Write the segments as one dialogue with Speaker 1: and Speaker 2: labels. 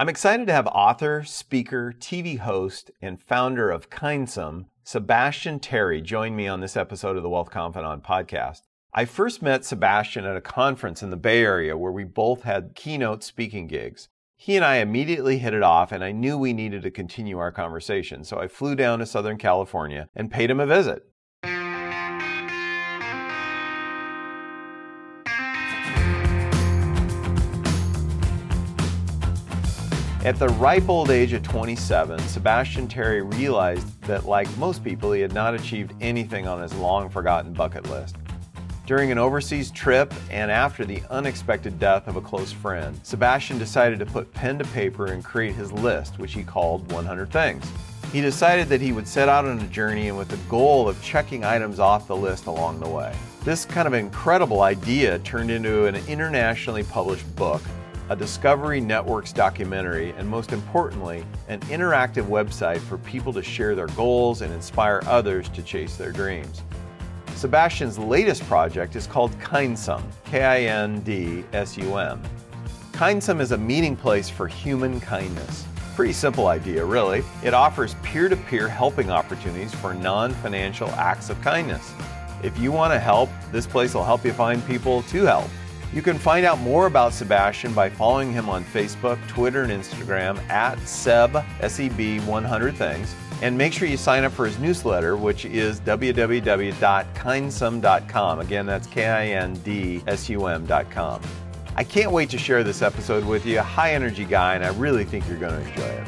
Speaker 1: I'm excited to have author, speaker, TV host, and founder of Kindsum, Sebastian Terry, join me on this episode of the Wealth Confidant podcast. I first met Sebastian at a conference in the Bay Area where we both had keynote speaking gigs. He and I immediately hit it off, and I knew we needed to continue our conversation, so I flew down to Southern California and paid him a visit. At the ripe old age of 27, Sebastian Terry realized that, like most people, he had not achieved anything on his long forgotten bucket list. During an overseas trip and after the unexpected death of a close friend, Sebastian decided to put pen to paper and create his list, which he called 100 Things. He decided that he would set out on a journey and with the goal of checking items off the list along the way. This kind of incredible idea turned into an internationally published book a Discovery Networks documentary, and most importantly, an interactive website for people to share their goals and inspire others to chase their dreams. Sebastian's latest project is called Kindsum, K I N D S U M. Kindsum is a meeting place for human kindness. Pretty simple idea, really. It offers peer to peer helping opportunities for non financial acts of kindness. If you want to help, this place will help you find people to help. You can find out more about Sebastian by following him on Facebook, Twitter, and Instagram at Seb, S-E-B 100 Things. And make sure you sign up for his newsletter, which is www.kindsum.com. Again, that's K I N D S U M.com. I can't wait to share this episode with you. High energy guy, and I really think you're going to enjoy it.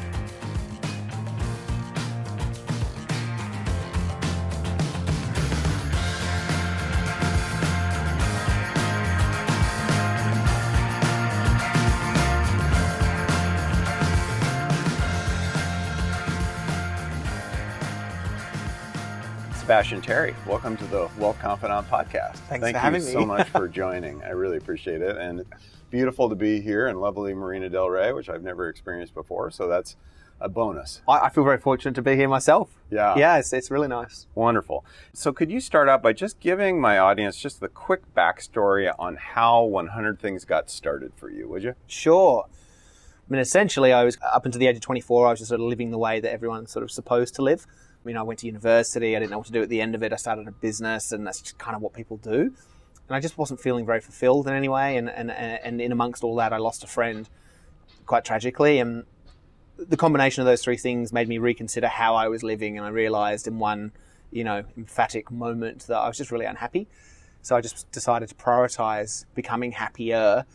Speaker 1: Sebastian Terry, welcome to the Wealth Confidant podcast.
Speaker 2: Thanks
Speaker 1: Thank
Speaker 2: for having
Speaker 1: you
Speaker 2: me.
Speaker 1: so much for joining. I really appreciate it. And beautiful to be here in lovely Marina Del Rey, which I've never experienced before. So that's a bonus.
Speaker 2: I, I feel very fortunate to be here myself.
Speaker 1: Yeah.
Speaker 2: Yeah, it's, it's really nice.
Speaker 1: Wonderful. So could you start out by just giving my audience just the quick backstory on how 100 Things got started for you, would you?
Speaker 2: Sure. I mean, essentially, I was up until the age of 24, I was just sort of living the way that everyone's sort of supposed to live. I mean, I went to university, I didn't know what to do at the end of it. I started a business, and that's just kind of what people do. And I just wasn't feeling very fulfilled in any way. And, and, and in amongst all that, I lost a friend quite tragically. And the combination of those three things made me reconsider how I was living. And I realized in one, you know, emphatic moment that I was just really unhappy. So I just decided to prioritize becoming happier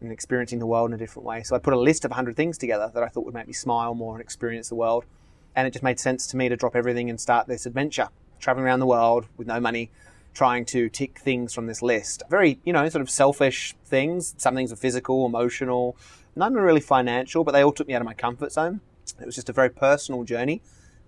Speaker 2: and experiencing the world in a different way. So I put a list of 100 things together that I thought would make me smile more and experience the world. And it just made sense to me to drop everything and start this adventure, traveling around the world with no money, trying to tick things from this list. Very, you know, sort of selfish things. Some things were physical, emotional, none are really financial, but they all took me out of my comfort zone. It was just a very personal journey,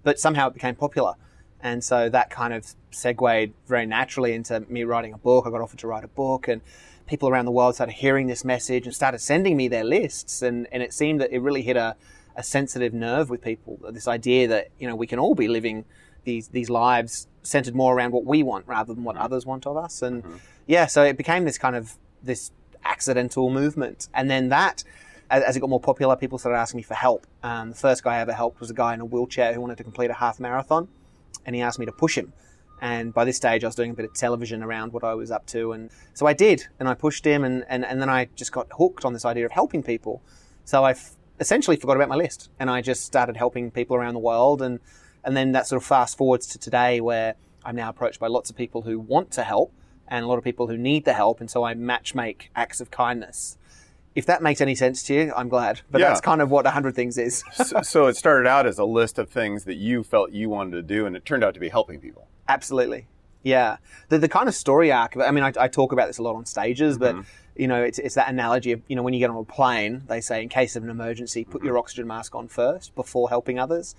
Speaker 2: but somehow it became popular. And so that kind of segued very naturally into me writing a book. I got offered to write a book, and people around the world started hearing this message and started sending me their lists. And, and it seemed that it really hit a, a sensitive nerve with people. This idea that you know we can all be living these these lives centered more around what we want rather than what others want of us. And yeah, so it became this kind of this accidental movement. And then that, as, as it got more popular, people started asking me for help. Um, the first guy I ever helped was a guy in a wheelchair who wanted to complete a half marathon, and he asked me to push him. And by this stage, I was doing a bit of television around what I was up to. And so I did, and I pushed him, and, and, and then I just got hooked on this idea of helping people. So I f- essentially forgot about my list, and I just started helping people around the world. And, and then that sort of fast forwards to today, where I'm now approached by lots of people who want to help, and a lot of people who need the help. And so I match make acts of kindness. If that makes any sense to you, I'm glad. But
Speaker 1: Yeah.
Speaker 2: that's kind of what 100 Things is.
Speaker 1: so, so it started out as a list of things that you felt you wanted to do, and it turned out to be helping people.
Speaker 2: Absolutely. Yeah. The, the kind of story arc, I mean, I, I talk about this a lot on stages, but, mm-hmm. You know, it's, it's that analogy of, you know, when you get on a plane, they say, in case of an emergency, put your oxygen mask on first before helping others.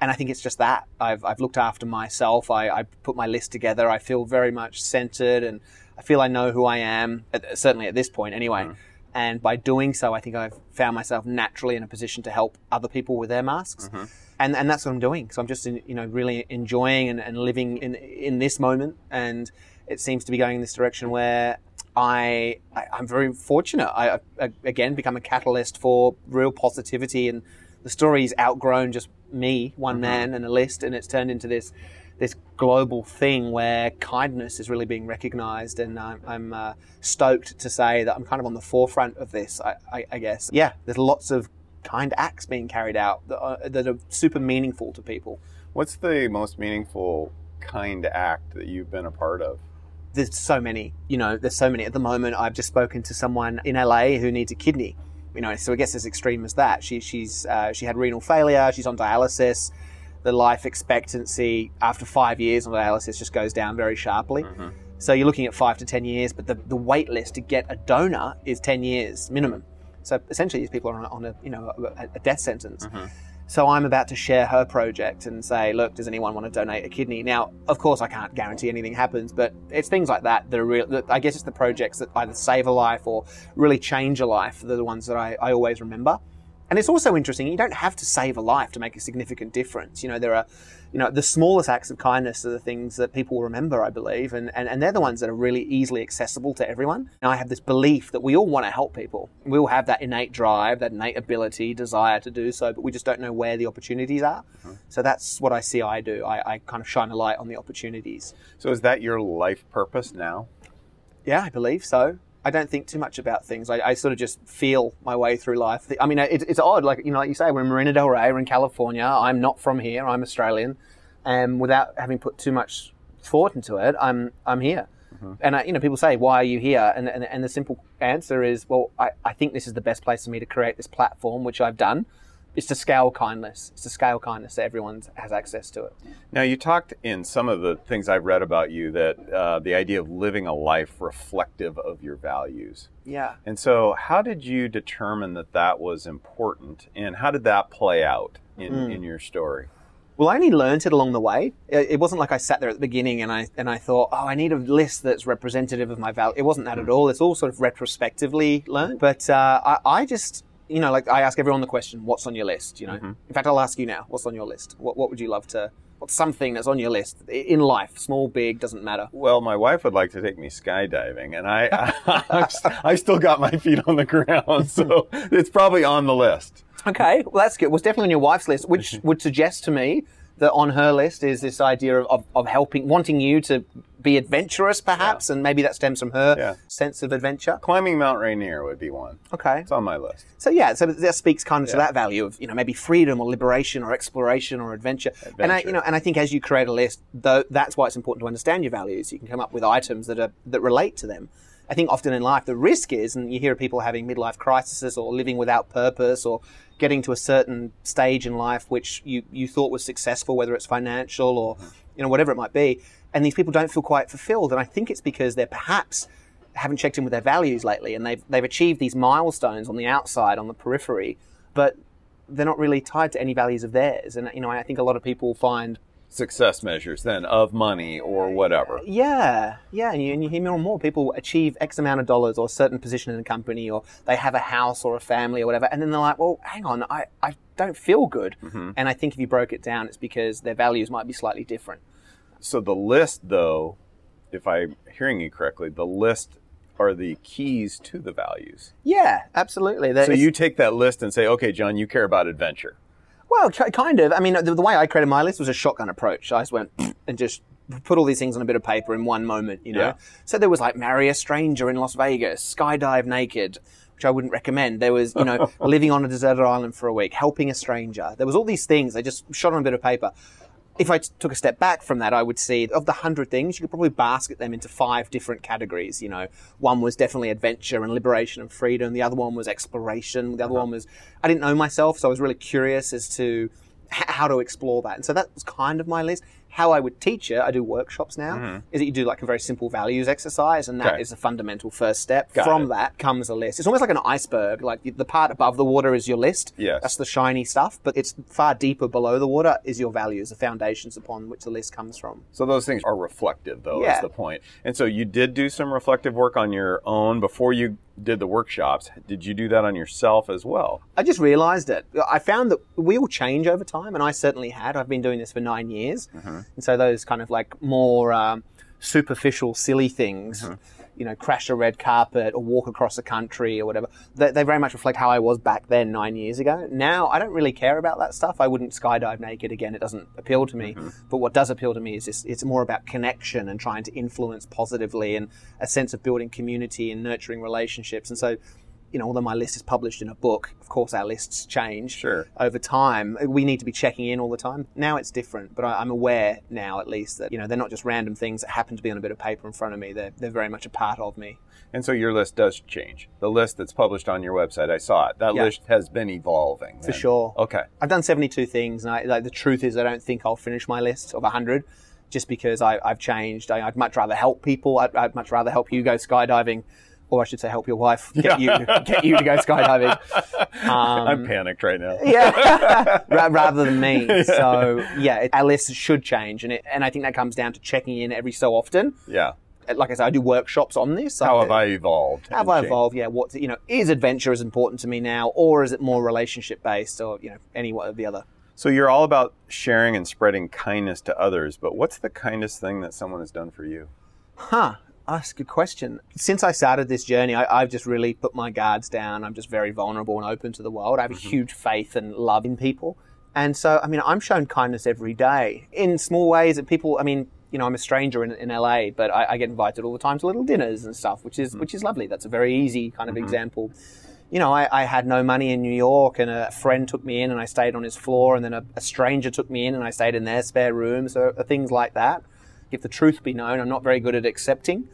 Speaker 2: And I think it's just that. I've, I've looked after myself. I, I put my list together. I feel very much centered and I feel I know who I am, certainly at this point anyway. Mm. And by doing so, I think I've found myself naturally in a position to help other people with their masks. Mm-hmm. And, and that's what I'm doing. So I'm just, in, you know, really enjoying and, and living in, in this moment. And it seems to be going in this direction where I, I am very fortunate. I, I again become a catalyst for real positivity, and the story's outgrown just me, one man, and a list, and it's turned into this this global thing where kindness is really being recognized, and I'm, I'm uh, stoked to say that I'm kind of on the forefront of this. I, I, I guess, yeah. There's lots of kind acts being carried out that are, that are super meaningful to people.
Speaker 1: What's the most meaningful kind act that you've been a part of?
Speaker 2: There's so many, you know, there's so many. At the moment, I've just spoken to someone in LA who needs a kidney. You know, so I guess as extreme as that. She, she's uh, she had renal failure. She's on dialysis. The life expectancy after five years on dialysis just goes down very sharply. Mm-hmm. So you're looking at five to ten years, but the, the wait list to get a donor is ten years minimum. So essentially, these people are on a, on a you know a, a death sentence. Mm-hmm. So I'm about to share her project and say, look, does anyone want to donate a kidney? Now, of course, I can't guarantee anything happens, but it's things like that that are real. That I guess it's the projects that either save a life or really change a life. That are the ones that I, I always remember. And it's also interesting. You don't have to save a life to make a significant difference. You know, there are you know, the smallest acts of kindness are the things that people remember, I believe, and, and, and they're the ones that are really easily accessible to everyone. And I have this belief that we all want to help people. We all have that innate drive, that innate ability, desire to do so, but we just don't know where the opportunities are. Mm-hmm. So that's what I see I do. I, I kind of shine a light on the opportunities.
Speaker 1: So is that your life purpose now?
Speaker 2: Yeah, I believe so. I don't think too much about things. I, I, sort of just feel my way through life. I mean, it, it's odd. Like you know, like you say, we're in Marina Del Rey, we're in California. I'm not from here. I'm Australian, and without having put too much thought into it, I'm I'm here. Mm-hmm. And I, you know, people say, "Why are you here?" And and, and the simple answer is, "Well, I, I think this is the best place for me to create this platform, which I've done." It's to scale kindness. It's to scale kindness that everyone has access to it.
Speaker 1: Now, you talked in some of the things I've read about you that uh, the idea of living a life reflective of your values.
Speaker 2: Yeah.
Speaker 1: And so, how did you determine that that was important, and how did that play out in, mm. in your story?
Speaker 2: Well, I only learned it along the way. It wasn't like I sat there at the beginning and I and I thought, oh, I need a list that's representative of my value. It wasn't that at all. It's all sort of retrospectively learned. But uh, I, I just you know, like I ask everyone the question, what's on your list? You know, mm-hmm. in fact, I'll ask you now, what's on your list? What, what would you love to? What's something that's on your list in life, small, big, doesn't matter.
Speaker 1: Well, my wife would like to take me skydiving, and I, I, I still got my feet on the ground, so it's probably on the list.
Speaker 2: Okay, well that's good. Well, it's definitely on your wife's list, which would suggest to me that on her list is this idea of, of, of helping, wanting you to be adventurous, perhaps, yeah. and maybe that stems from her yeah. sense of adventure.
Speaker 1: Climbing Mount Rainier would be one.
Speaker 2: Okay,
Speaker 1: it's on my list.
Speaker 2: So yeah, so that speaks kind of yeah. to that value of you know maybe freedom or liberation or exploration or adventure. adventure. And I you know and I think as you create a list, though, that's why it's important to understand your values. You can come up with items that are that relate to them. I think often in life the risk is, and you hear people having midlife crises or living without purpose or getting to a certain stage in life which you, you thought was successful, whether it's financial or you know whatever it might be, and these people don't feel quite fulfilled. And I think it's because they're perhaps haven't checked in with their values lately, and they've they've achieved these milestones on the outside, on the periphery, but they're not really tied to any values of theirs. And you know, I think a lot of people find
Speaker 1: success measures then of money or whatever.
Speaker 2: Yeah, yeah, and you, and you hear more and more people achieve X amount of dollars or a certain position in a company or they have a house or a family or whatever, and then they're like, well, hang on, I, I don't feel good. Mm-hmm. And I think if you broke it down, it's because their values might be slightly different.
Speaker 1: So the list, though, if I'm hearing you correctly, the list are the keys to the values.
Speaker 2: Yeah, absolutely.
Speaker 1: That so you take that list and say, okay, John, you care about adventure.
Speaker 2: Well, kind of. I mean, the, the, way I created my list was a shotgun approach. I just went and just put all these things on a bit of paper in one moment, you know. Yeah. So there was like marry a stranger in Las Vegas, skydive naked, which I wouldn't recommend. There was, you know, living on a deserted island for a week, helping a stranger. There was all these things. I just shot on a bit of paper if I took a step back from that, I would see of the hundred things, you could probably basket them into five different categories. You know, one was definitely adventure and liberation and freedom. The other one was exploration. The other uh-huh. one was I didn't know myself, so I was really curious as to h- how to explore that. And so that was kind of my list how I would teach it, I do workshops now, mm-hmm. is that you do like a very simple values exercise, and that okay. is a fundamental first step. Got From it. that comes a list. It's almost like an iceberg. Like the part above the water is your list.
Speaker 1: Yes.
Speaker 2: That's the shiny stuff, but it's far deeper below the water is your values, the foundations upon which the list comes from.
Speaker 1: So those things are reflective, though, yeah. is the point. And so you did do some reflective work on your own before you did the workshops. Did you do that on yourself as well?
Speaker 2: I just realized it. I found that we all change over time, and I certainly had. I've been doing this for nine years. Mm-hmm. And so those kind of like more um, superficial, silly things. Mm-hmm you know, crash a red carpet or walk across the country or whatever. They, they very much reflect how I was back then, nine years ago. Now, I don't really care about that stuff. I wouldn't skydive naked again. It doesn't appeal to me. Mm-hmm. But what does appeal to me is this, it's more about connection and trying to influence positively and a sense of building community and nurturing relationships. And so, you know, although my list is published in a book, of course our lists change
Speaker 1: Sure.
Speaker 2: over time. We need to be checking in all the time. Now it's different, but I, I'm aware now at least that, you know, they're not just random things that happen to be on a bit of paper in front of me. They're, they're very much a part of me.
Speaker 1: And so your list does change. The list that's published on your website, I saw it. That
Speaker 2: Yeah.
Speaker 1: list has been evolving.
Speaker 2: For
Speaker 1: then.
Speaker 2: sure.
Speaker 1: Okay.
Speaker 2: I've done 72 things, and I, like, the truth is, I don't think I'll finish my list of 100 just because I, I've changed. I, I'd much rather help people. I'd, I'd much rather help you go skydiving, or I should say, help your wife get you get you to go skydiving. Um,
Speaker 1: I'm panicked right now.
Speaker 2: yeah, rather than me. So yeah, it, our list should change, and it, and I think that comes down to checking in every so often.
Speaker 1: Yeah.
Speaker 2: Like I said, I do workshops on this.
Speaker 1: How have I evolved?
Speaker 2: Have I evolved? Yeah. What you know is adventure as important to me now, or is it more relationship based, or you know any one of the other?
Speaker 1: So you're all about sharing and spreading kindness to others, but what's the kindest thing that someone has done for you?
Speaker 2: Huh. That's a question. Since I started this journey, I, I've just really put my guards down. I'm just very vulnerable and open to the world. I have a mm-hmm. huge faith and love in people. And so, I mean, I'm shown kindness every day in small ways that people, I mean, you know, I'm a stranger in, in LA, but I, I get invited all the time to little dinners and stuff, which is, mm. which is lovely. That's a very easy kind of mm-hmm. example. You know, I, I had no money in New York and a friend took me in and I stayed on his floor and then a, a stranger took me in and I stayed in their spare room. So uh, things like that. If the truth be known, I'm not very good at accepting.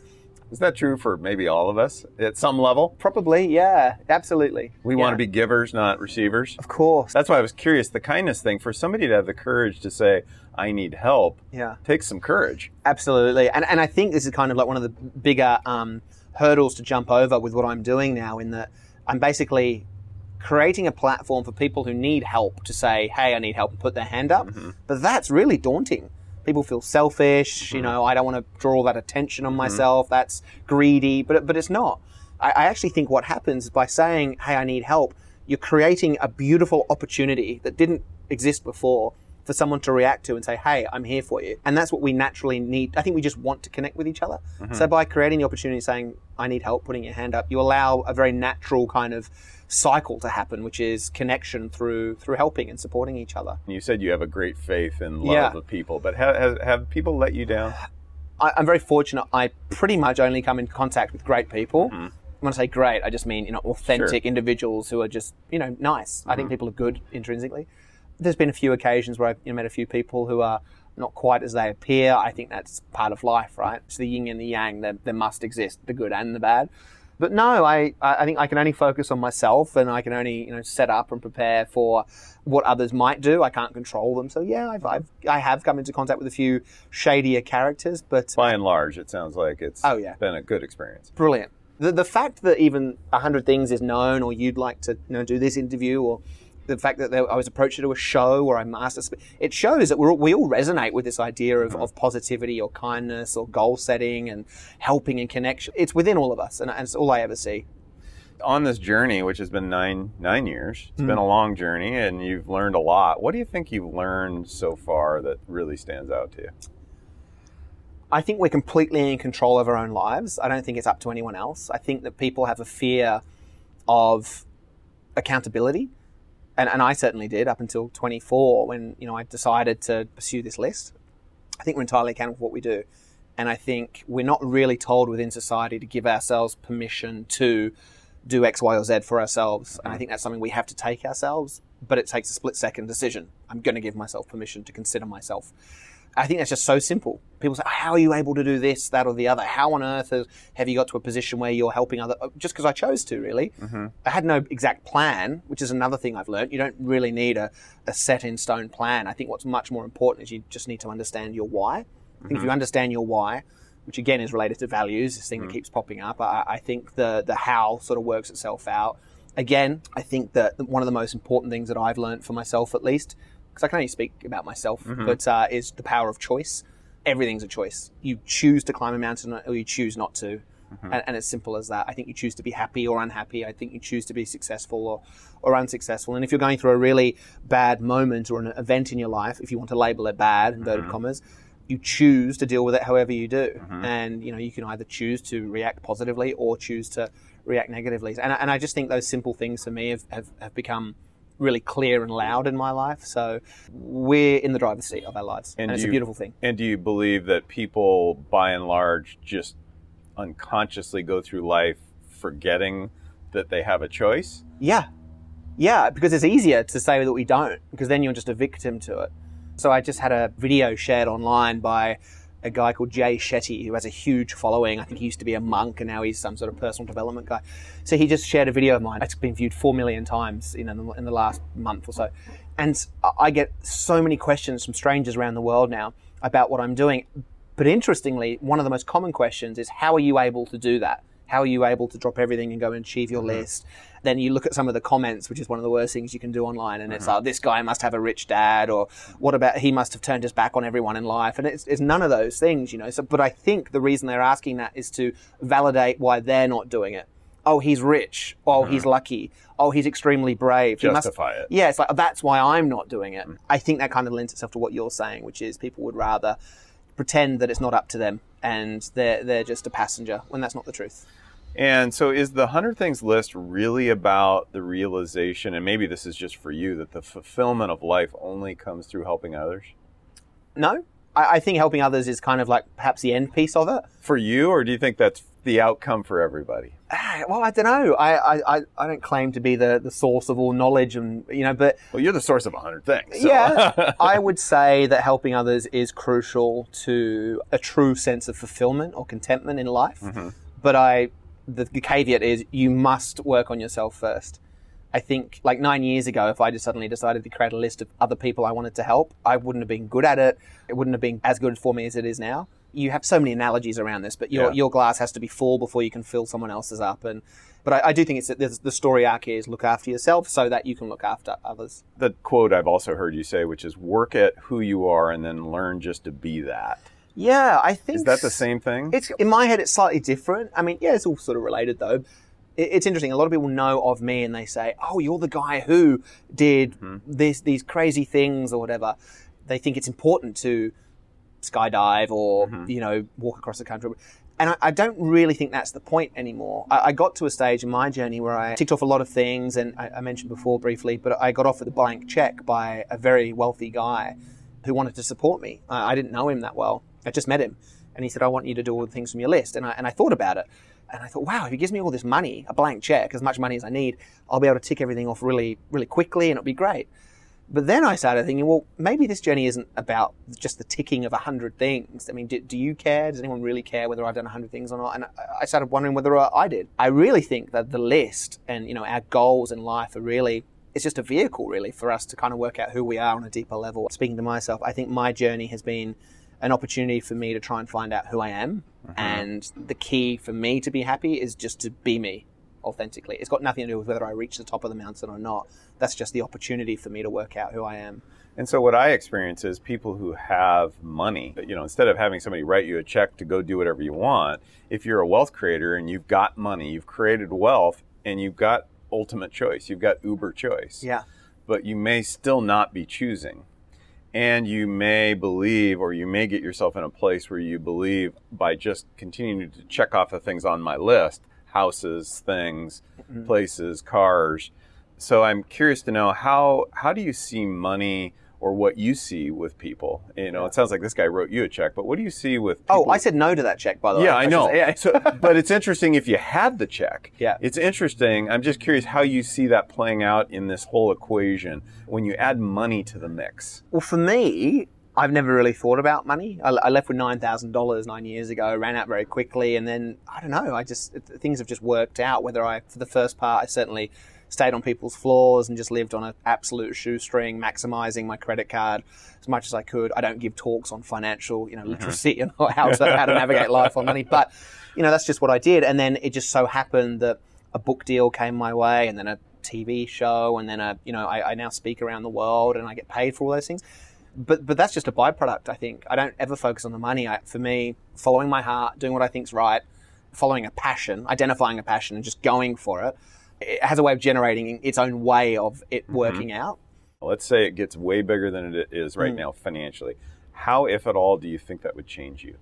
Speaker 1: Is that true for maybe all of us at some level?
Speaker 2: Probably, yeah, absolutely.
Speaker 1: We want to be givers, not receivers.
Speaker 2: of course.
Speaker 1: That's why I was curious. The kindness thing for somebody to have the courage to say, "I need help,"
Speaker 2: Yeah,
Speaker 1: takes some courage.
Speaker 2: absolutely. And and I think this is kind of like one of the bigger um, hurdles to jump over with what I'm doing now. In that I'm basically creating a platform for people who need help to say, "Hey, I need help," and put their hand up. But that's really daunting. People feel selfish. You mm-hmm. know, I don't want to draw all that attention on mm-hmm. myself. That's greedy. But but it's not. I, I actually think what happens is by saying, "Hey, I need help," you're creating a beautiful opportunity that didn't exist before for someone to react to and say, "Hey, I'm here for you." And that's what we naturally need. I think we just want to connect with each other. Mm-hmm. So by creating the opportunity, saying, "I need help," putting your hand up, you allow a very natural kind of cycle to happen, which is connection through through helping and supporting each other.
Speaker 1: You said you have a great faith and love
Speaker 2: Yeah.
Speaker 1: of people, but have, have, have people let you down?
Speaker 2: I, I'm very fortunate. I pretty much only come in contact with great people. Mm-hmm. When I say great, I just mean you know authentic individuals who are just you know nice. I think mm-hmm. people are good intrinsically. There's been a few occasions where I've you know, met a few people who are not quite as they appear. I think that's part of life, right? It's the yin and the yang. There, there must exist the good and the bad. But no, I, I think I can only focus on myself, and I can only you know set up and prepare for what others might do. I can't control them. So yeah, I've, I've I have come into contact with a few shadier characters, but
Speaker 1: By and large, it sounds like it's
Speaker 2: Oh, yeah.
Speaker 1: been a good experience.
Speaker 2: brilliant. The, the fact that even 100 Things is known, or you'd like to you know, do this interview, or the fact that there, I was approached to do a show or I master, sp- it shows that all- we all resonate with this idea of, mm-hmm. of positivity or kindness or goal setting and helping and connection. It's within all of us, and, and it's all I ever see.
Speaker 1: On this journey, which has been nine nine years, it's been a mm-hmm. long journey, and you've learned a lot. What do you think you've learned so far that really stands out to you?
Speaker 2: I think we're completely in control of our own lives. I don't think it's up to anyone else. I think that people have a fear of accountability. And, and I certainly did up until 24 when, you know, I decided to pursue this list. I think we're entirely accountable for what we do. And I think we're not really told within society to give ourselves permission to do X, Y, or Z for ourselves. And I mm. think that's something we have to take ourselves, but it takes a split second decision. I'm going to give myself permission to consider myself. I think that's just so simple. People say, "How are you able to do this, that, or the other? How on earth has, have you got to a position where you're helping other?" Uh, just because I chose to, really. Mm-hmm. I had no exact plan, which is another thing I've learned. You don't really need a, a set in stone plan. I think what's much more important is you just need to understand your why. I think if mm-hmm. you understand your why, which again is related to values, this thing that mm. keeps popping up, I, I think the the how sort of works itself out. Again, I think that one of the most important things that I've learned for myself, at least, because I can only speak about myself, mm-hmm. but uh, is the power of choice. Everything's a choice. You choose to climb a mountain or you choose not to. Mm-hmm. And, and it's simple as that. I think you choose to be happy or unhappy. I think you choose to be successful or, or unsuccessful. And if you're going through a really bad moment or an event in your life, if you want to label it bad, inverted mm-hmm. commas, you choose to deal with it however you do. And, you know, you can either choose to react positively or choose to react negatively. And, I- and I just think those simple things for me have, have, have become really clear and loud in my life. So we're in the driver's seat of our lives. And,
Speaker 1: And
Speaker 2: it's
Speaker 1: you-
Speaker 2: a beautiful thing.
Speaker 1: And do you believe that people, by and large, just unconsciously go through life forgetting that they have a choice?
Speaker 2: Yeah. Yeah, because it's easier to say that we don't, because then you're just a victim to it. So I just had a video shared online by a guy called Jay Shetty, who has a huge following. I think he used to be a monk and now he's some sort of personal development guy. So he just shared a video of mine. It's been viewed four million times in the, in the last month or so. And I get so many questions from strangers around the world now about what I'm doing. But interestingly, one of the most common questions is how are you able to do that? How are you able to drop everything and go and achieve your mm-hmm. list? Then you look at some of the comments, which is one of the worst things you can do online, and it's mm-hmm. like, this guy must have a rich dad, or what about he must have turned his back on everyone in life? And it's, it's none of those things, you know. So, but I think the reason they're asking that is to validate why they're not doing it. Oh, he's rich. Oh, he's mm-hmm. lucky. Oh, he's extremely brave. He must-
Speaker 1: Justify it.
Speaker 2: yeah, it's like that's why I'm not doing it. Mm. I think that kind of lends itself to what you're saying, which is people would rather pretend that it's not up to them and they're they're just a passenger when that's not the truth.
Speaker 1: And so, is the 100 Things list really about the realization, and maybe this is just for you, that the fulfillment of life only comes through helping others?
Speaker 2: No, I, I think helping others is kind of like perhaps the end piece of it.
Speaker 1: For you, or do you think that's the outcome for everybody?
Speaker 2: Ah, Well, I don't know. I, I, I- don't claim to be the, the source of all knowledge, and you know, but
Speaker 1: Well, you're the source of a 100 things. so-
Speaker 2: yeah, I would say that helping others is crucial to a true sense of fulfillment or contentment in life. But I, the, the caveat is you must work on yourself first. I think like nine years ago, if I just suddenly decided to create a list of other people I wanted to help, I wouldn't have been good at it. It wouldn't have been as good for me as it is now. You have so many analogies around this, but your,
Speaker 1: Yeah.
Speaker 2: your glass has to be full before you can fill someone else's up. And but I, I do think it's the, the story arc here is look after yourself so that you can look after others.
Speaker 1: the quote I've also heard you say, which is work at who you are and then learn just to be that.
Speaker 2: Yeah, I think
Speaker 1: Is that the same thing?
Speaker 2: It's in my head. It's slightly different. I mean, yeah, it's all sort of related though. It, it's interesting. A lot of people know of me and they say, "Oh, you're the guy who did hmm. this, these crazy things or whatever." They think it's important to skydive or mm-hmm. you know walk across the country. And I, I don't really think that's the point anymore. I, I got to a stage in my journey where I ticked off a lot of things, and I, I mentioned before briefly, but I got off offered a blank check by a very wealthy guy who wanted to support me. I, I didn't know him that well. I just met him, and he said, "I want you to do all the things from your list." And I and I thought about it, and I thought, "Wow, if he gives me all this money, a blank check, as much money as I need, I'll be able to tick everything off really, really quickly, and it'll be great." But then I started thinking, well, maybe this journey isn't about just the ticking of a hundred things. I mean, do, do you care? Does anyone really care whether I've done a hundred things or not? And I- I started wondering whether I did. I really think that the list and you know our goals in life are really it's just a vehicle really for us to kind of work out who we are on a deeper level. Speaking to myself, I think my journey has been an opportunity for me to try and find out who I am. Mm-hmm. And the key for me to be happy is just to be me authentically. It's got nothing to do with whether I reach the top of the mountain or not. That's just the opportunity for me to work out who I am.
Speaker 1: And so what I experience is people who have money, you know, instead of having somebody write you a check to go do whatever you want, if you're a wealth creator and you've got money, you've created wealth and you've got ultimate choice, you've got uber choice.
Speaker 2: Yeah.
Speaker 1: But you may still not be choosing. And you may believe or you may get yourself in a place where you believe by just continuing to check off the things on my list, houses, things, mm-hmm. places, cars, so I'm curious to know how how do you see money or what you see with people? You know, it sounds like this guy wrote you a check, but what do you see with oh, people?
Speaker 2: Oh, I said no to that check, by the way.
Speaker 1: yeah, I know.
Speaker 2: Yeah.
Speaker 1: so, but it's interesting if you had the check.
Speaker 2: Yeah.
Speaker 1: It's interesting. I'm just curious how you see that playing out in this whole equation when you add money to the mix.
Speaker 2: Well, for me, I've never really thought about money. I, I left with nine thousand dollars nine years ago, ran out very quickly, and then I don't know. I just things have just worked out. Whether I, for the first part, I certainly stayed on people's floors and just lived on an absolute shoestring, maximizing my credit card as much as I could. I don't give talks on financial, you know, mm-hmm. literacy and how to how to navigate life on money, but you know that's just what I did. And then it just so happened that a book deal came my way, and then a TV show, and then a you know I, I now speak around the world, and I get paid for all those things but but that's just a byproduct. I think I don't ever focus on the money. I, for me, following my heart, doing what I think's right, following a passion, identifying a passion, and just going for it, it has a way of generating its own way of it mm-hmm. working out.
Speaker 1: Let's say it gets way bigger than it is right mm. now financially. How, if at all, do you think that would change you?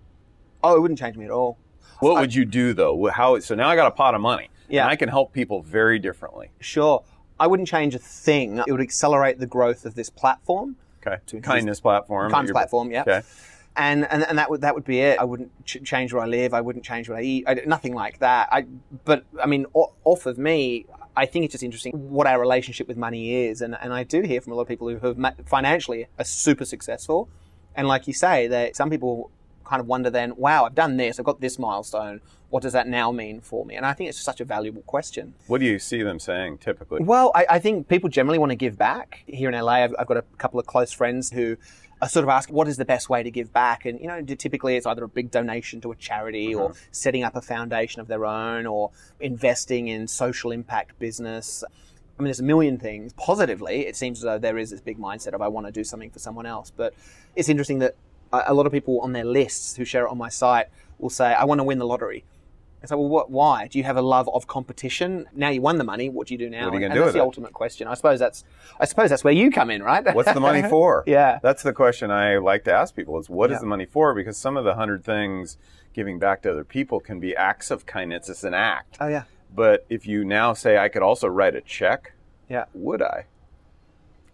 Speaker 2: Oh, it wouldn't change me at all.
Speaker 1: What would you do though? How? So now I got a pot of money.
Speaker 2: Yeah.
Speaker 1: And I can help people very differently.
Speaker 2: Sure. I wouldn't change a thing. It would accelerate the growth of this platform.
Speaker 1: Okay.
Speaker 2: To
Speaker 1: Kindness platform.
Speaker 2: Kindness platform, yeah.
Speaker 1: Okay.
Speaker 2: and and, and that would that would be it. I wouldn't ch- change where I live. I wouldn't change what I eat. I, nothing like that. I but I mean, o- off of me, I think it's just interesting what our relationship with money is, and and I do hear from a lot of people who have ma- financially are super successful, and like you say, that some people kind of wonder then, wow, I've done this, I've got this milestone. What does that now mean for me? And I think it's such a valuable question.
Speaker 1: What do you see them saying typically?
Speaker 2: Well, I, I think people generally want to give back. Here in LA, I've, I've got a couple of close friends who are sort of asking, what is the best way to give back? And, you know, typically it's either a big donation to a charity or mm-hmm. setting up a foundation of their own or investing in social impact business. I mean, there's a million things. Positively, it seems as though there is this big mindset of I want to do something for someone else. But it's interesting that a lot of people on their lists who share it on my site will say, I want to win the lottery. It's like, well, what, why? Do you have a love of competition? Now you won the money. What do you do now?
Speaker 1: What are you gonna
Speaker 2: and
Speaker 1: do
Speaker 2: that's the
Speaker 1: it?
Speaker 2: ultimate question. I suppose that's, I suppose that's where you come in, right?
Speaker 1: What's the money for?
Speaker 2: Yeah.
Speaker 1: That's the question I like to ask people is what is
Speaker 2: Yeah.
Speaker 1: the money for? Because some of the hundred things giving back to other people can be acts of kindness. It's an act.
Speaker 2: oh yeah,
Speaker 1: But if you now say I could also write a check,
Speaker 2: yeah,
Speaker 1: would I?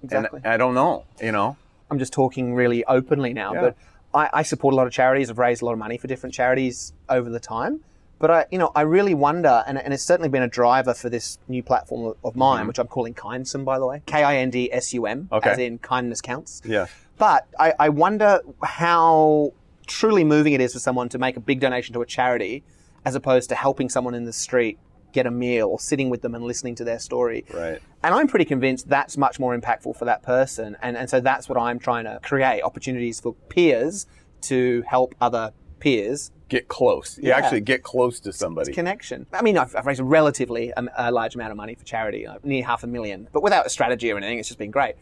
Speaker 2: exactly.
Speaker 1: And I don't know, you know.
Speaker 2: I'm just talking really openly now,
Speaker 1: Yeah.
Speaker 2: but I, I support a lot of charities. I've raised a lot of money for different charities over the time. But I, you know, I really wonder, and, and it's certainly been a driver for this new platform of, mine, which I'm calling Kindsum, by the way, K I N D S U M,
Speaker 1: Mm-hmm. Okay.
Speaker 2: as in kindness counts.
Speaker 1: Yeah.
Speaker 2: But I, I wonder how truly moving it is for someone to make a big donation to a charity, as opposed to helping someone in the street get a meal or sitting with them and listening to their story.
Speaker 1: Right.
Speaker 2: And I'm pretty convinced that's much more impactful for that person. And, and so that's what I'm trying to create opportunities for peers to help other peers.
Speaker 1: Get close. You
Speaker 2: Yeah.
Speaker 1: actually get close to somebody.
Speaker 2: Connection. I mean, I've, I've raised a relatively um, a large amount of money for charity, uh, near half a million, but without a strategy or anything. It's just been great.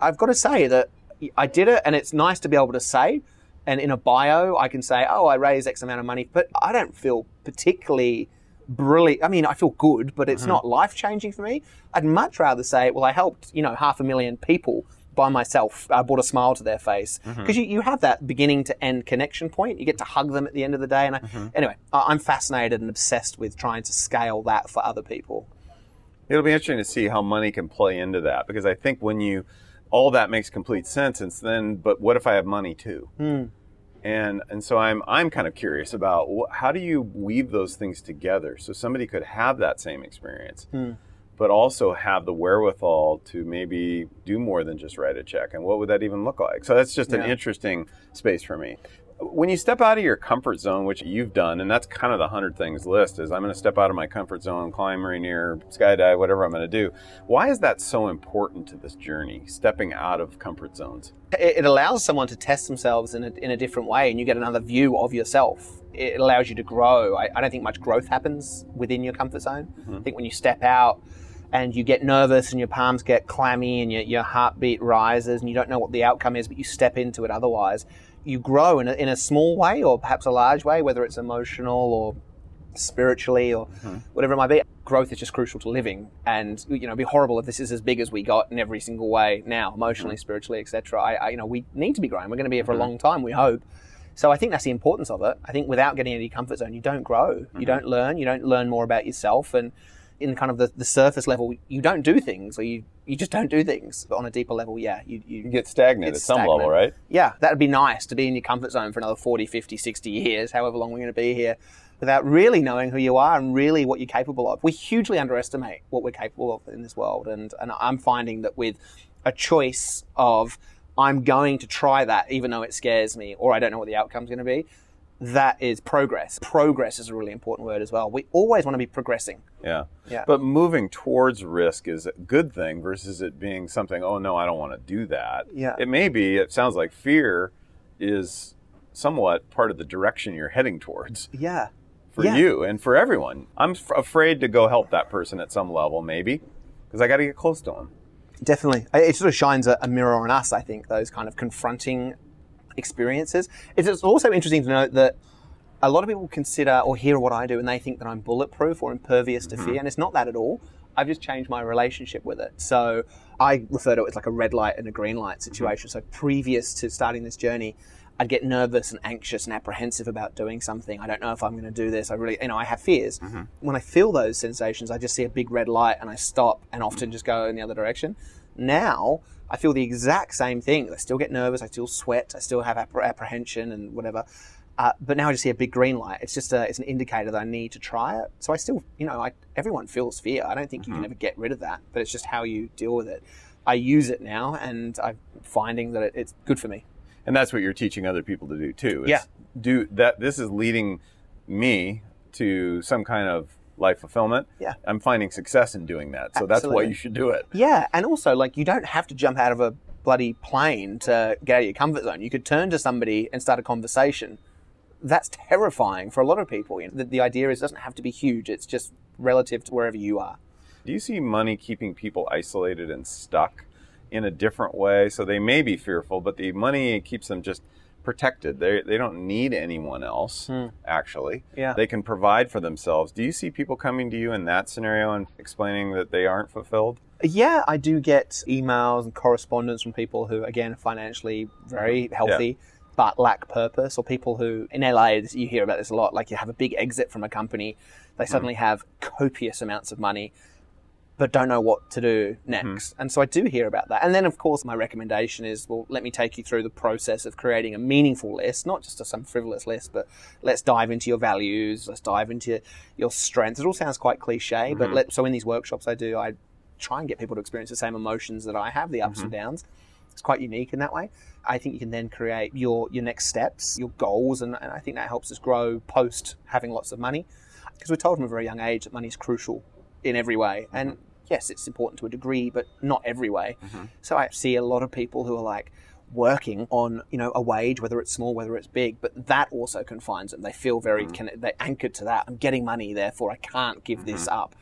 Speaker 2: I've got to say that I did it, and it's nice to be able to say. And in a bio, I can say, "Oh, I raised X amount of money," but I don't feel particularly brilliant. I mean, I feel good, but it's mm-hmm. not life changing for me. I'd much rather say, "Well, I helped you know half a million people by myself. I brought a smile to their face mm-hmm. because you, you have that beginning to end connection point. You get to hug them at the end of the day. And I, mm-hmm. anyway, I, I'm fascinated and obsessed with trying to scale that for other people.
Speaker 1: It'll be interesting to see how money can play into that because I think when you all that makes complete sense and then but what if I have money too? Hmm. And and so I'm I'm kind of curious about wh- how do you weave those things together so somebody could have that same experience, hmm. but also have the wherewithal to maybe do more than just write a check. And what would that even look like? So that's just an interesting space for me. When you step out of your comfort zone, which you've done, and that's kind of the hundred things list, is I'm going to step out of my comfort zone, climb Rainier, skydive, whatever I'm going to do. Why is that so important to this journey? Stepping out of comfort zones.
Speaker 2: It, allows someone to test themselves in a, in a different way, and you get another view of yourself. It allows you to grow. I, I don't think much growth happens within your comfort zone. Mm-hmm. I think when you step out and you get nervous and your palms get clammy and your, your heartbeat rises and you don't know what the outcome is, but you step into it otherwise, you grow in a, in a small way or perhaps a large way, whether it's emotional or spiritually or mm-hmm. whatever it might be. Growth is just crucial to living, and you know, it'd be horrible if this is as big as we got in every single way now, emotionally, mm. spiritually, etc. I, I, you know, we need to be growing. We're going to be here for a mm-hmm. long time, we hope. So I think that's the importance of it. I think without getting into your comfort zone, you don't grow, you mm-hmm. don't learn, you don't learn more about yourself, and in kind of the, the surface level, you don't do things, or you you just don't do things. But on a deeper level, yeah, you you,
Speaker 1: You get stagnant at some
Speaker 2: stagnant.
Speaker 1: level, right?
Speaker 2: yeah, that'd be nice to be in your comfort zone for another 40, 50, 60 years, however long we're going to be here, without really knowing who you are and really what you're capable of. We hugely underestimate what we're capable of in this world. And, and I'm finding that with a choice of, I'm going to try that even though it scares me or I don't know what the outcome's going to be, that is progress. Progress is a really important word as well. We always want to be progressing.
Speaker 1: Yeah.
Speaker 2: Yeah.
Speaker 1: But moving towards risk is a good thing versus it being something, oh no, I don't want to do that.
Speaker 2: Yeah.
Speaker 1: It may be, it sounds like fear is somewhat part of the direction you're heading towards
Speaker 2: Yeah.
Speaker 1: For
Speaker 2: Yeah.
Speaker 1: you and for everyone. I'm f- afraid to go help that person at some level, maybe, because I got to get close to them.
Speaker 2: Definitely. It sort of shines a, a mirror on us, I think, those kind of confronting experiences. It's it's also interesting to note that a lot of people consider or hear what I do and they think that I'm bulletproof or impervious to mm-hmm. fear, and it's not that at all. I've just changed my relationship with it. So I refer to it as like a red light and a green light situation. Mm-hmm. So previous to starting this journey, I'd get nervous and anxious and apprehensive about doing something. I don't know if I'm going to do this. I really, you know, I have fears. When I feel those sensations, I just see a big red light and I stop and often just go in the other direction. Now I feel the exact same thing. I still get nervous. I still sweat. I still have appre- apprehension and whatever. Uh, but now I just see a big green light. It's just a, it's an indicator that I need to try it. So I still, you know, I, everyone feels fear. I don't think you can ever get rid of that, but it's just how you deal with it. I use it now, and I'm finding that it, it's good for me.
Speaker 1: And that's what you're teaching other people to do too.
Speaker 2: Yeah.
Speaker 1: Do that. This is leading me to some kind of life fulfillment.
Speaker 2: Yeah.
Speaker 1: I'm finding success in doing that. So that's why you should do it.
Speaker 2: Yeah, and also like you don't have to jump out of a bloody plane to get out of your comfort zone. You could turn to somebody and start a conversation. That's terrifying for a lot of people. You know, the, the idea is it doesn't have to be huge. It's just relative to wherever you are.
Speaker 1: Do you see money keeping people isolated and stuck in a different way? So they may be fearful, but the money keeps them just protected. They, they don't need anyone else, actually.
Speaker 2: Hmm. Yeah.
Speaker 1: They can provide for themselves. Do you see people coming to you in that scenario and explaining that they aren't fulfilled?
Speaker 2: Yeah, I do get emails and correspondence from people who, again, financially very healthy. But lack purpose, or people who in LA you hear about this a lot. Like you have a big exit from a company, they suddenly have copious amounts of money, but don't know what to do mm-hmm. next. And so I do hear about that. And then, of course, my recommendation is well, let me take you through the process of creating a meaningful list, not just a, some frivolous list, but let's dive into your values, let's dive into your strengths. It all sounds quite cliche, but mm-hmm. let, so in these workshops I do, I try and get people to experience the same emotions that I have, the ups and mm-hmm. downs. It's quite unique in that way. I think you can then create your your next steps, your goals, and, and I think that helps us grow post having lots of money. Because we're told from a very young age that money is crucial in every way. Mm-hmm. And yes, it's important to a degree, but not every way. Mm-hmm. So I see a lot of people who are like working on, you know, a wage, whether it's small, whether it's big, but that also confines them. They feel very, mm-hmm. con- they're anchored to that. I'm getting money, therefore I can't give this up.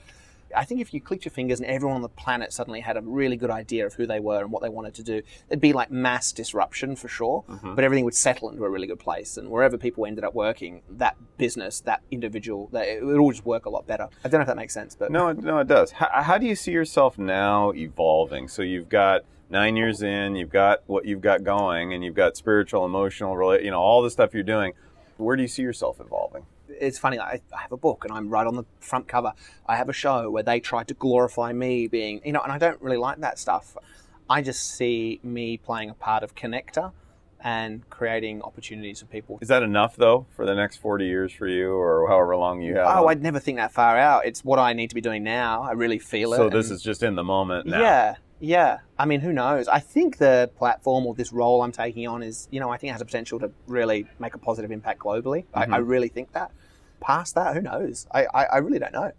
Speaker 2: I think if you clicked your fingers and everyone on the planet suddenly had a really good idea of who they were and what they wanted to do, there'd be like mass disruption for sure, mm-hmm. but everything would settle into a really good place. And wherever people ended up working, that business, that individual, that, it would all just work a lot better. I don't know if that makes sense, but
Speaker 1: No, it- no, it does. How, how do you see yourself now evolving? So you've got nine years in, you've got what you've got going, and you've got spiritual, emotional, you know, all the stuff you're doing. Where do you see yourself evolving?
Speaker 2: It's funny. I, I have a book and I'm right on the front cover. I have a show where they tried to glorify me being, you know, and I don't really like that stuff. I just see me playing a part of connector and creating opportunities for people.
Speaker 1: Is that enough though for the next 40 years for you, or however long you have?
Speaker 2: Oh,
Speaker 1: on?
Speaker 2: I'd never think that far out. It's what I need to be doing now. I really feel it.
Speaker 1: so this
Speaker 2: and-
Speaker 1: is just in the moment now.
Speaker 2: Yeah, yeah. I mean, who knows? I think the platform or this role I'm taking on is, you know, I think it has a potential to really make a positive impact globally. I, I mm-hmm. really think that. Past that, who knows? I, I, I really don't know.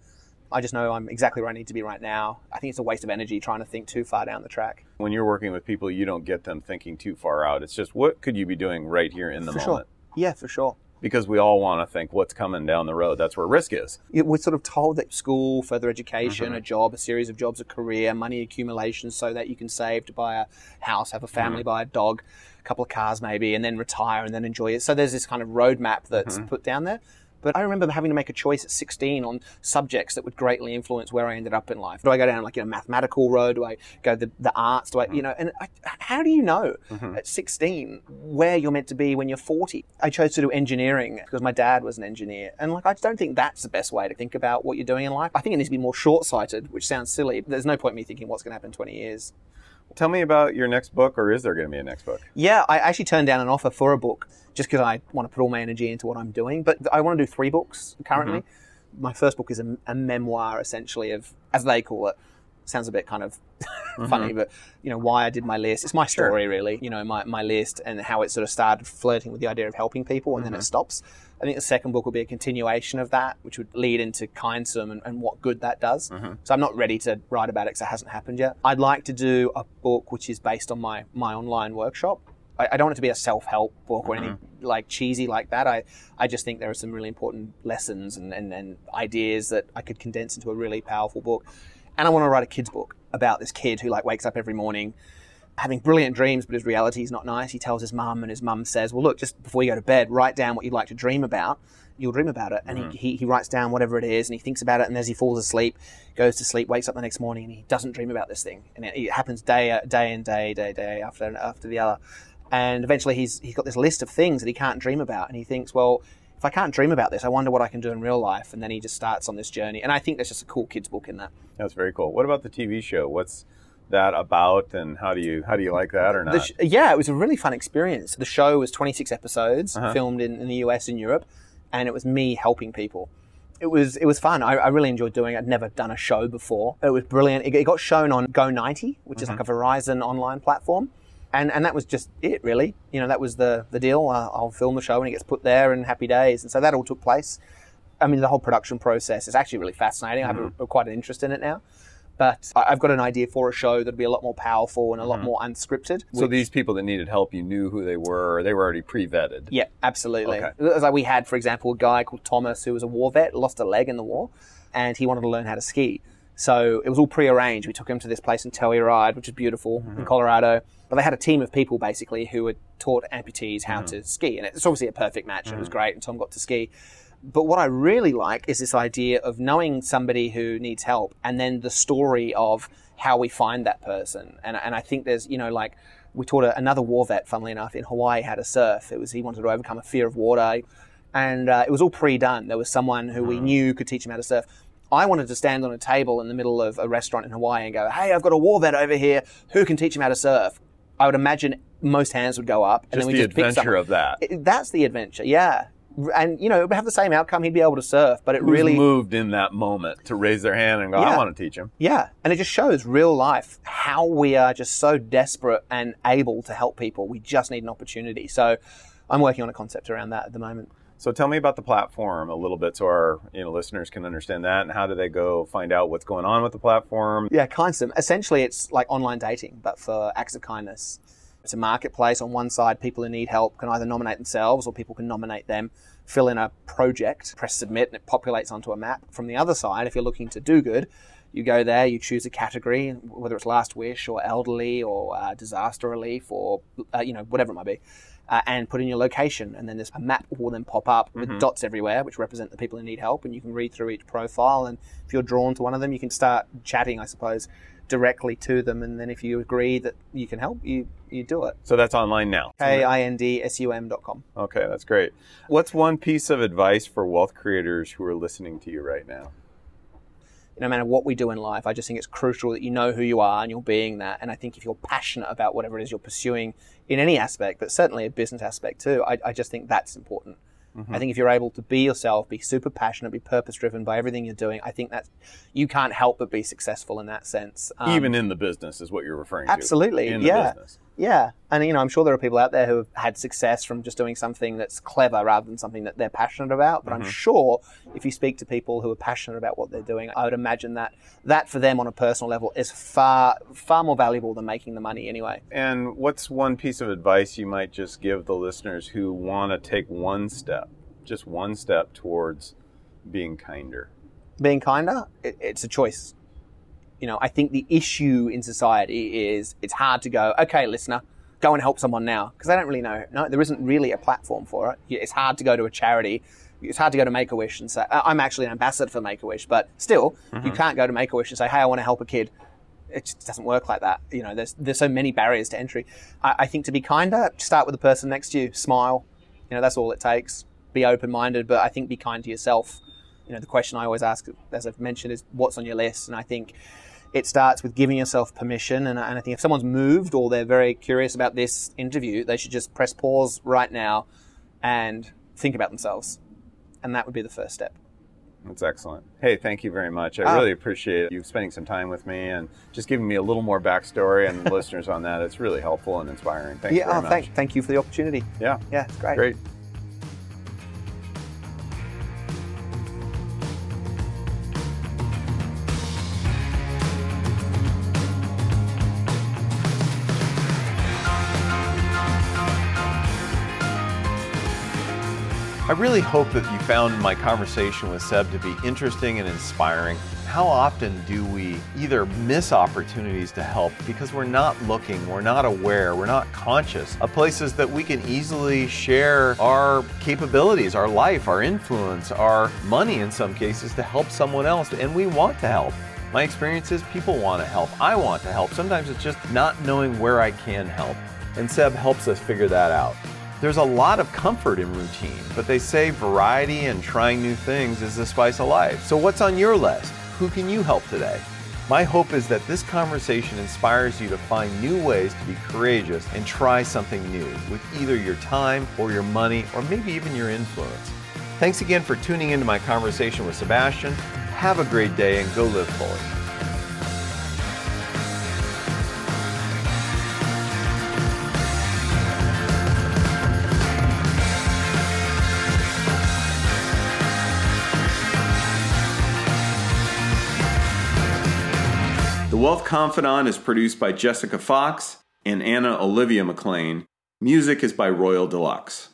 Speaker 2: I just know I'm exactly where I need to be right now. I think it's a waste of energy trying to think too far down the track.
Speaker 1: When you're working with people, you don't get them thinking too far out. It's just what could you be doing right here in the
Speaker 2: For
Speaker 1: moment?
Speaker 2: sure. Yeah, for sure.
Speaker 1: Because we all want to think what's coming down the road. That's where risk is.
Speaker 2: We're sort of told that school, further education,
Speaker 1: Mm-hmm.
Speaker 2: a job, a series of jobs, a career, money accumulation so that you can save to buy a house, have a family,
Speaker 1: Mm-hmm.
Speaker 2: buy a dog, a couple of cars maybe, and then retire and then enjoy it. So there's this kind of roadmap that's
Speaker 1: Mm-hmm.
Speaker 2: put down there. But I remember having to make a choice at 16 on subjects that would greatly influence where I ended up in life. Do I go down like a mathematical road? Do I go the, the arts? Do I, you mm-hmm. know, and I, how do you know mm-hmm. at 16 where you're meant to be when you're 40? I chose to do engineering because my dad was an engineer. And like, I don't think that's the best way to think about what you're doing in life. I think it needs to be more short sighted, which sounds silly. There's no point in me thinking what's going to happen in 20 years.
Speaker 1: Tell me about your next book, or is there going to be a next book?
Speaker 2: Yeah, I actually turned down an offer for a book just because I want to put all my energy into what I'm doing. But I want to do three books currently. Mm-hmm. My first book is a, a memoir, essentially, of, as they call it, sounds a bit kind of mm-hmm. funny, but, you know, why I did my list. It's my story, really, you know, my, my list and how it sort of started flirting with the idea of helping people and then it mm-hmm. stops. I think the second book will be a continuation of that, which would lead into Kindsum and, and what good that does. Mm-hmm. So I'm not ready to write about it because it hasn't happened yet. I'd like to do a book which is based on my, my online workshop. I, I don't want it to be a self-help book or anything like cheesy like that. I, I just think there are some really important lessons and, and, and ideas that I could condense into a really powerful book. And I want to write a kid's book about this kid who like wakes up every morning having brilliant dreams, but his reality is not nice. He tells his mum, and his mum says, "Well, look, just before you go to bed, write down what you'd like to dream about." you'll dream about it. And he, mm. he, he writes down whatever it is and he thinks about it. And as he falls asleep, goes to sleep, wakes up the next morning and he doesn't dream about this thing. And it, it happens day, uh, day and day, day, day after, after the other. And eventually he's, he's got this list of things that he can't dream about. And he thinks, well, if I can't dream about this, I wonder what I can do in real life. And then he just starts on this journey. And I think there's just a cool kids book in that.
Speaker 3: That's very cool. What about the TV show? What's that about, and how do you how do you like that or not?
Speaker 2: The sh- yeah, it was a really fun experience. The show was 26 episodes,
Speaker 3: Uh-huh.
Speaker 2: filmed in, in the US and Europe, and it was me helping people. It was it was fun. I, I really enjoyed doing it. I'd never done a show before. It was brilliant. It, it got shown on Go90, which is like a
Speaker 3: Mm-hmm.
Speaker 2: Verizon online platform. And, and that was just it, really. You know, that was the, the deal. Uh, I'll film the show and it gets put there, and happy days. And so that all took place. I mean, the whole production process is actually really fascinating. I have
Speaker 3: Mm-hmm.
Speaker 2: a, quite an interest in it now. But I- I've got an idea for a show that'd be a lot more powerful and a lot more unscripted.
Speaker 3: Mm-hmm. so these people that needed help, you knew who they were. They were already pre-vetted.
Speaker 2: Yeah, absolutely.
Speaker 3: Okay.
Speaker 2: It was like we had, for example, a guy called Thomas who was a war vet, lost a leg in the war, and he wanted to learn how to ski. So it was all pre-arranged. We took him to this place in Telluride, which is beautiful in Colorado. But they had a team of people basically who had taught amputees how hmm. to ski, and it's obviously a perfect match. It was hmm. great, and Tom got to ski. But what I really like is this idea of knowing somebody who needs help, and then the story of how we find that person. And and I think there's you know like we taught a, another war vet, funnily enough, in Hawaii how to surf. It was he wanted to overcome a fear of water, and uh, it was all pre-done. There was someone who we hmm. knew could teach him how to surf. I wanted to stand on a table in the middle of a restaurant in Hawaii and go, "Hey, I've got a war vet over here. Who can teach him how to surf?" I would imagine most hands would go up, and
Speaker 3: Just
Speaker 2: then we
Speaker 3: the
Speaker 2: just pick
Speaker 3: adventure
Speaker 2: someone.
Speaker 3: of that.
Speaker 2: It- That's the adventure, yeah. And you know, it would have the same outcome. He'd be able to surf, but it
Speaker 3: Who's
Speaker 2: really
Speaker 3: moved in that moment to raise their hand and go, "I want to teach him."
Speaker 2: Yeah, and it just shows real life how we are just so desperate and able to help people. We just need an opportunity. So I'm working on a concept around that at the moment.
Speaker 3: So tell me about the platform a little bit, so our you know listeners can understand that, and how do they go find out what's going on with the platform?
Speaker 2: Yeah, Kindsum. Essentially, it's like online dating, but for acts of kindness. It's a marketplace. On one side, people who need help can either nominate themselves or people can nominate them, fill in a project, press submit, and it populates onto a map. From the other side, if you're looking to do good, you go there, you choose a category, whether it's last wish or elderly or uh, disaster relief or uh, you know whatever it might be, uh, and put in your location. And then there's a map will then pop up with dots everywhere, which represent the people who need help. And you can read through each profile. And if you're drawn to one of them, you can start chatting, I suppose, directly to them. And then if you agree that you can help, you you do it.
Speaker 3: So that's online now.
Speaker 2: K i n d s u m dot com.
Speaker 3: Okay, that's great. What's one piece of advice for wealth creators who are listening to you right now?
Speaker 2: No matter what we do in life, I just think it's crucial that you know who you are and you're being that. And I think if you're passionate about whatever it is you're pursuing in any aspect, but certainly a business aspect too, I, I just think that's important. I think if you're able to be yourself, be super passionate, be purpose driven by everything you're doing, I think that you can't help but be successful in that sense. Um,
Speaker 3: Even in the business is what you're referring to.
Speaker 2: Absolutely,
Speaker 3: In the
Speaker 2: yeah.
Speaker 3: business.
Speaker 2: Yeah, and you know, I'm sure there are people out there who have had success from just doing something that's clever rather than something that they're passionate about. But I'm mm-hmm. sure if you speak to people who are passionate about what they're doing, I would imagine that that for them on a personal level is far far more valuable than making the money anyway.
Speaker 3: And what's one piece of advice you might just give the listeners who want to take one step, just one step towards being kinder?
Speaker 2: Being kinder, it, it's a choice. You know, I think the issue in society is it's hard to go, okay, listener, go and help someone now because they don't really know. No, there isn't really a platform for it. It's hard to go to a charity. It's hard to go to Make a Wish and say, "I- I'm actually an ambassador for Make a Wish, but still, you mm-hmm. can't go to Make a Wish and say, hey, I want to help a kid. It just doesn't work like that. You know, there's there's so many barriers to entry. I, I think to be kinder, start with the person next to you, smile. You know, that's all it takes. Be open minded, but I think be kind to yourself. You know, the question I always ask, as I've mentioned, is what's on your list, and I think it starts with giving yourself permission. And, and I think if someone's moved or they're very curious about this interview, they should just press pause right now and think about themselves. And that would be the first step.
Speaker 3: That's excellent. Hey, thank you very much. I
Speaker 2: Ah.
Speaker 3: really appreciate you spending some time with me and just giving me a little more backstory and listeners on that. It's really helpful and inspiring. Thanks
Speaker 2: yeah,
Speaker 3: very
Speaker 2: oh,
Speaker 3: much.
Speaker 2: thank, thank you for the opportunity.
Speaker 3: Yeah,
Speaker 2: Yeah, it's great.
Speaker 3: great.
Speaker 1: Really hope that you found my conversation with Seb to be interesting and inspiring. how often do we either miss opportunities to help because we're not looking, we're not aware, we're not conscious of places that we can easily share our capabilities, our life, our influence, our money in some cases to help someone else, and we want to help. My experience is people want to help. I want to help. Sometimes it's just not knowing where I can help. And Seb helps us figure that out. There's a lot of comfort in routine, but they say variety and trying new things is the spice of life. So, what's on your list? Who can you help today? My hope is that this conversation inspires you to find new ways to be courageous and try something new with either your time or your money or maybe even your influence. Thanks again for tuning into my conversation with Sebastian. Have a great day and go live fully. Wealth Confidant is produced by Jessica Fox and Anna Olivia McLean. Music is by Royal Deluxe.